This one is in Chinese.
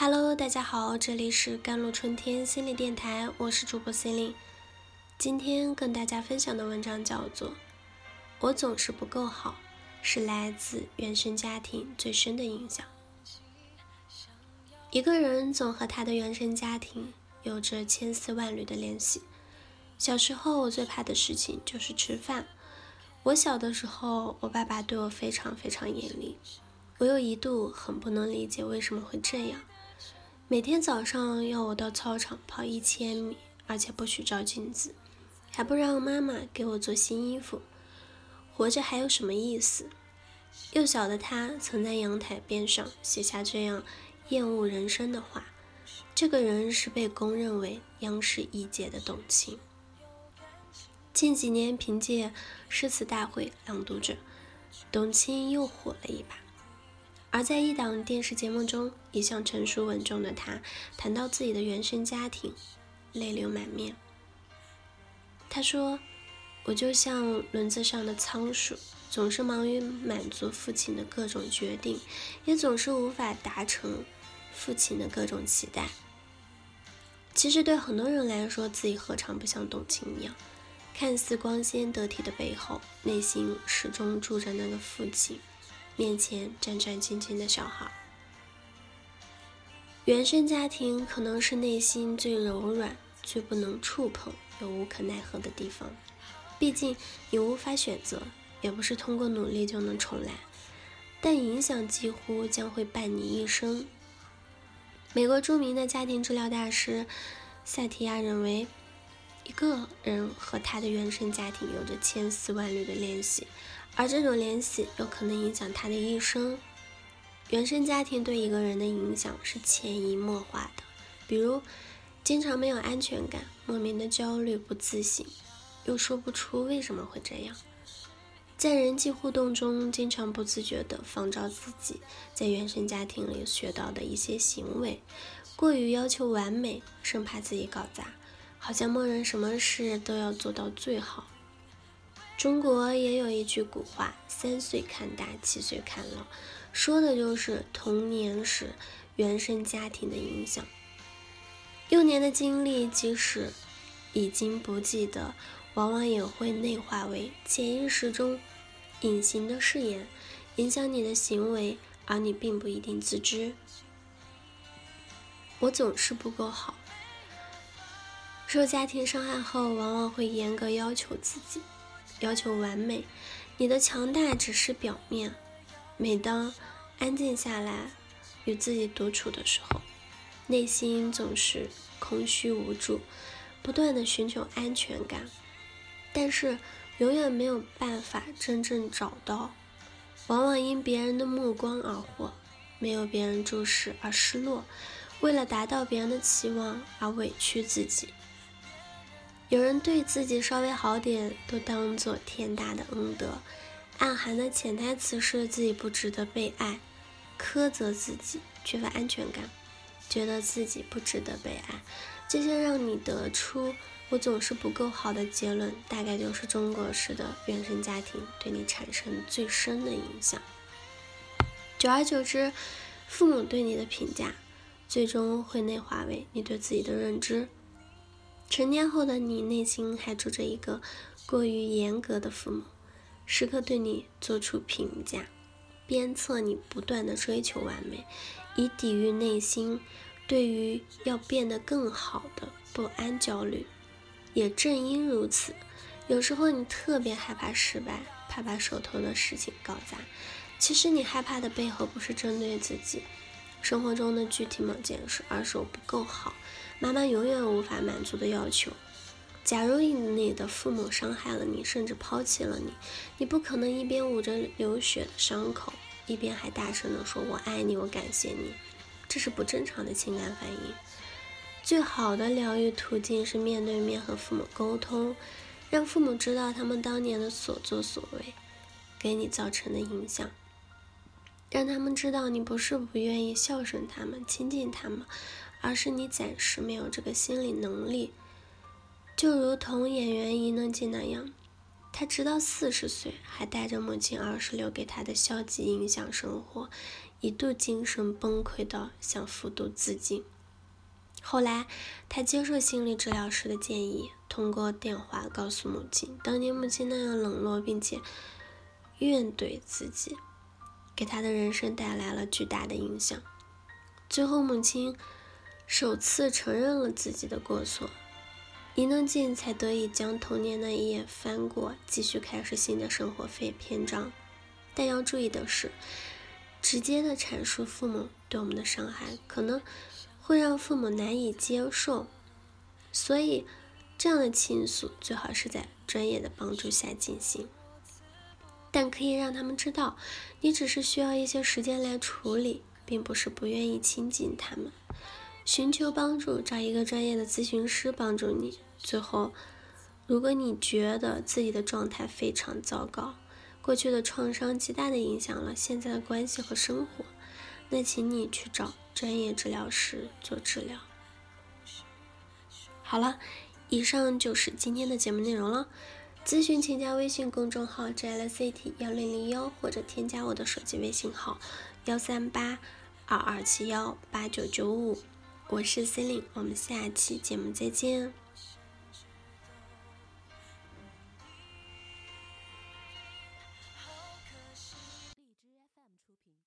Hello，大家好，这里是甘露春天心理电台，我是主播心灵。今天跟大家分享的文章叫做《我总是不够好》，是来自原生家庭最深的影响。一个人总和他的原生家庭有着千丝万缕的联系。小时候，我最怕的事情就是吃饭。我小的时候，我爸爸对我非常非常严厉。我又一度很不能理解为什么会这样。每天早上要我到操场跑一千米，而且不许照镜子，还不让妈妈给我做新衣服。活着还有什么意思？幼小的他曾在阳台边上写下这样厌恶人生的话。这个人是被公认为央视一姐的董卿。近几年凭借诗词大会朗读者，董卿又火了一把。而在一档电视节目中，一向成熟稳重的他谈到自己的原生家庭，泪流满面。他说：“我就像轮子上的仓鼠，总是忙于满足父亲的各种决定，也总是无法达成父亲的各种期待。其实对很多人来说，自己何尝不像董卿一样？”看似光鲜得体的背后，内心始终住着那个父亲面前战战兢兢的小孩。原生家庭可能是内心最柔软、最不能触碰又无可奈何的地方。毕竟你无法选择，也不是通过努力就能重来，但影响几乎将会伴你一生。美国著名的家庭治疗大师萨提亚认为。一个人和他的原生家庭有着千丝万缕的联系，而这种联系有可能影响他的一生。原生家庭对一个人的影响是潜移默化的，比如经常没有安全感，莫名的焦虑不自信，又说不出为什么会这样。在人际互动中，经常不自觉地仿照自己在原生家庭里学到的一些行为，过于要求完美，生怕自己搞砸。好像默认什么事都要做到最好。中国也有一句古话：“三岁看大，七岁看老”，说的就是童年时原生家庭的影响。幼年的经历即使已经不记得，往往也会内化为潜意识中隐形的誓言，影响你的行为，而你并不一定自知。我总是不够好。受家庭伤害后，往往会严格要求自己，要求完美。你的强大只是表面。每当安静下来，与自己独处的时候，内心总是空虚无助，不断的寻求安全感，但是永远没有办法真正找到。往往因别人的目光而活，没有别人注视而失落，为了达到别人的期望而委屈自己。有人对自己稍微好点，都当做天大的恩德，暗含的潜台词是自己不值得被爱，苛责自己，缺乏安全感，觉得自己不值得被爱，这些让你得出我总是不够好的结论，大概就是中国式的原生家庭对你产生最深的影响。久而久之，父母对你的评价，最终会内化为你对自己的认知。成年后的你，内心还住着一个过于严格的父母，时刻对你做出评价，鞭策你不断的追求完美，以抵御内心对于要变得更好的不安焦虑。也正因如此，有时候你特别害怕失败，怕把手头的事情搞砸。其实你害怕的背后，不是针对自己生活中的具体某件事，而是我不够好。妈妈永远无法满足的要求。假如你的父母伤害了你，甚至抛弃了你，你不可能一边捂着流血的伤口，一边还大声的说“我爱你，我感谢你”，这是不正常的情感反应。最好的疗愈途径是面对面和父母沟通，让父母知道他们当年的所作所为给你造成的影响，让他们知道你不是不愿意孝顺他们、亲近他们。而是你暂时没有这个心理能力，就如同演员伊能静那样，他直到四十岁还带着母亲二十留给他的消极影响生活，一度精神崩溃到想服毒自尽。后来，他接受心理治疗师的建议，通过电话告诉母亲，当年母亲那样冷落并且怨怼自己，给他的人生带来了巨大的影响。最后，母亲首次承认了自己的过错，伊能静才得以将童年那一页翻过，继续开始新的生活非篇章。但要注意的是，直接的阐述父母对我们的伤害，可能。会让父母难以接受，所以这样的倾诉最好是在专业的帮助下进行。但可以让他们知道，你只是需要一些时间来处理，并不是不愿意亲近他们。寻求帮助，找一个专业的咨询师帮助你。最后，如果你觉得自己的状态非常糟糕，过去的创伤极大的影响了现在的关系和生活，那请你去找。专业治疗师做治疗。好了，以上就是今天的节目内容了。咨询请加微信公众号 “jlcity 幺零零幺”或者添加我的手机微信号幺三八二二七幺八九九五。我是 c e l i n e 我们下期节目再见。